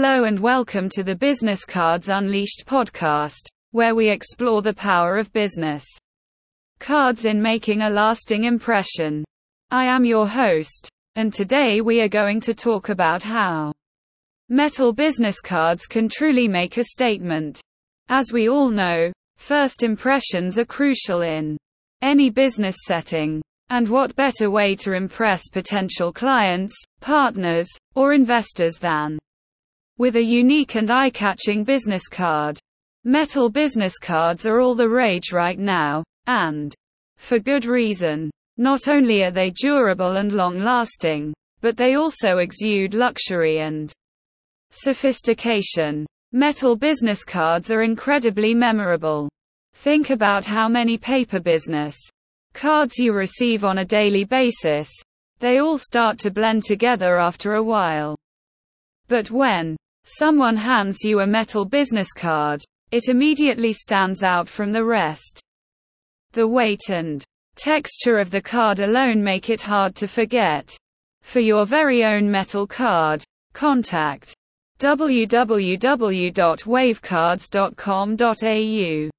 Hello and welcome to the Business Cards Unleashed podcast, where we explore the power of business cards in making a lasting impression. I am your host, and today we are going to talk about how metal business cards can truly make a statement. As we all know, first impressions are crucial in any business setting. And what better way to impress potential clients, partners, or investors than with a unique and eye-catching business card? Metal business cards are all the rage right now, and for good reason. Not only are they durable and long-lasting, but they also exude luxury and sophistication. Metal business cards are incredibly memorable. Think about how many paper business cards you receive on a daily basis. They all start to blend together after a while. But when someone hands you a metal business card, it immediately stands out from the rest. The weight and texture of the card alone make it hard to forget. For your very own metal card, contact www.wavecards.com.au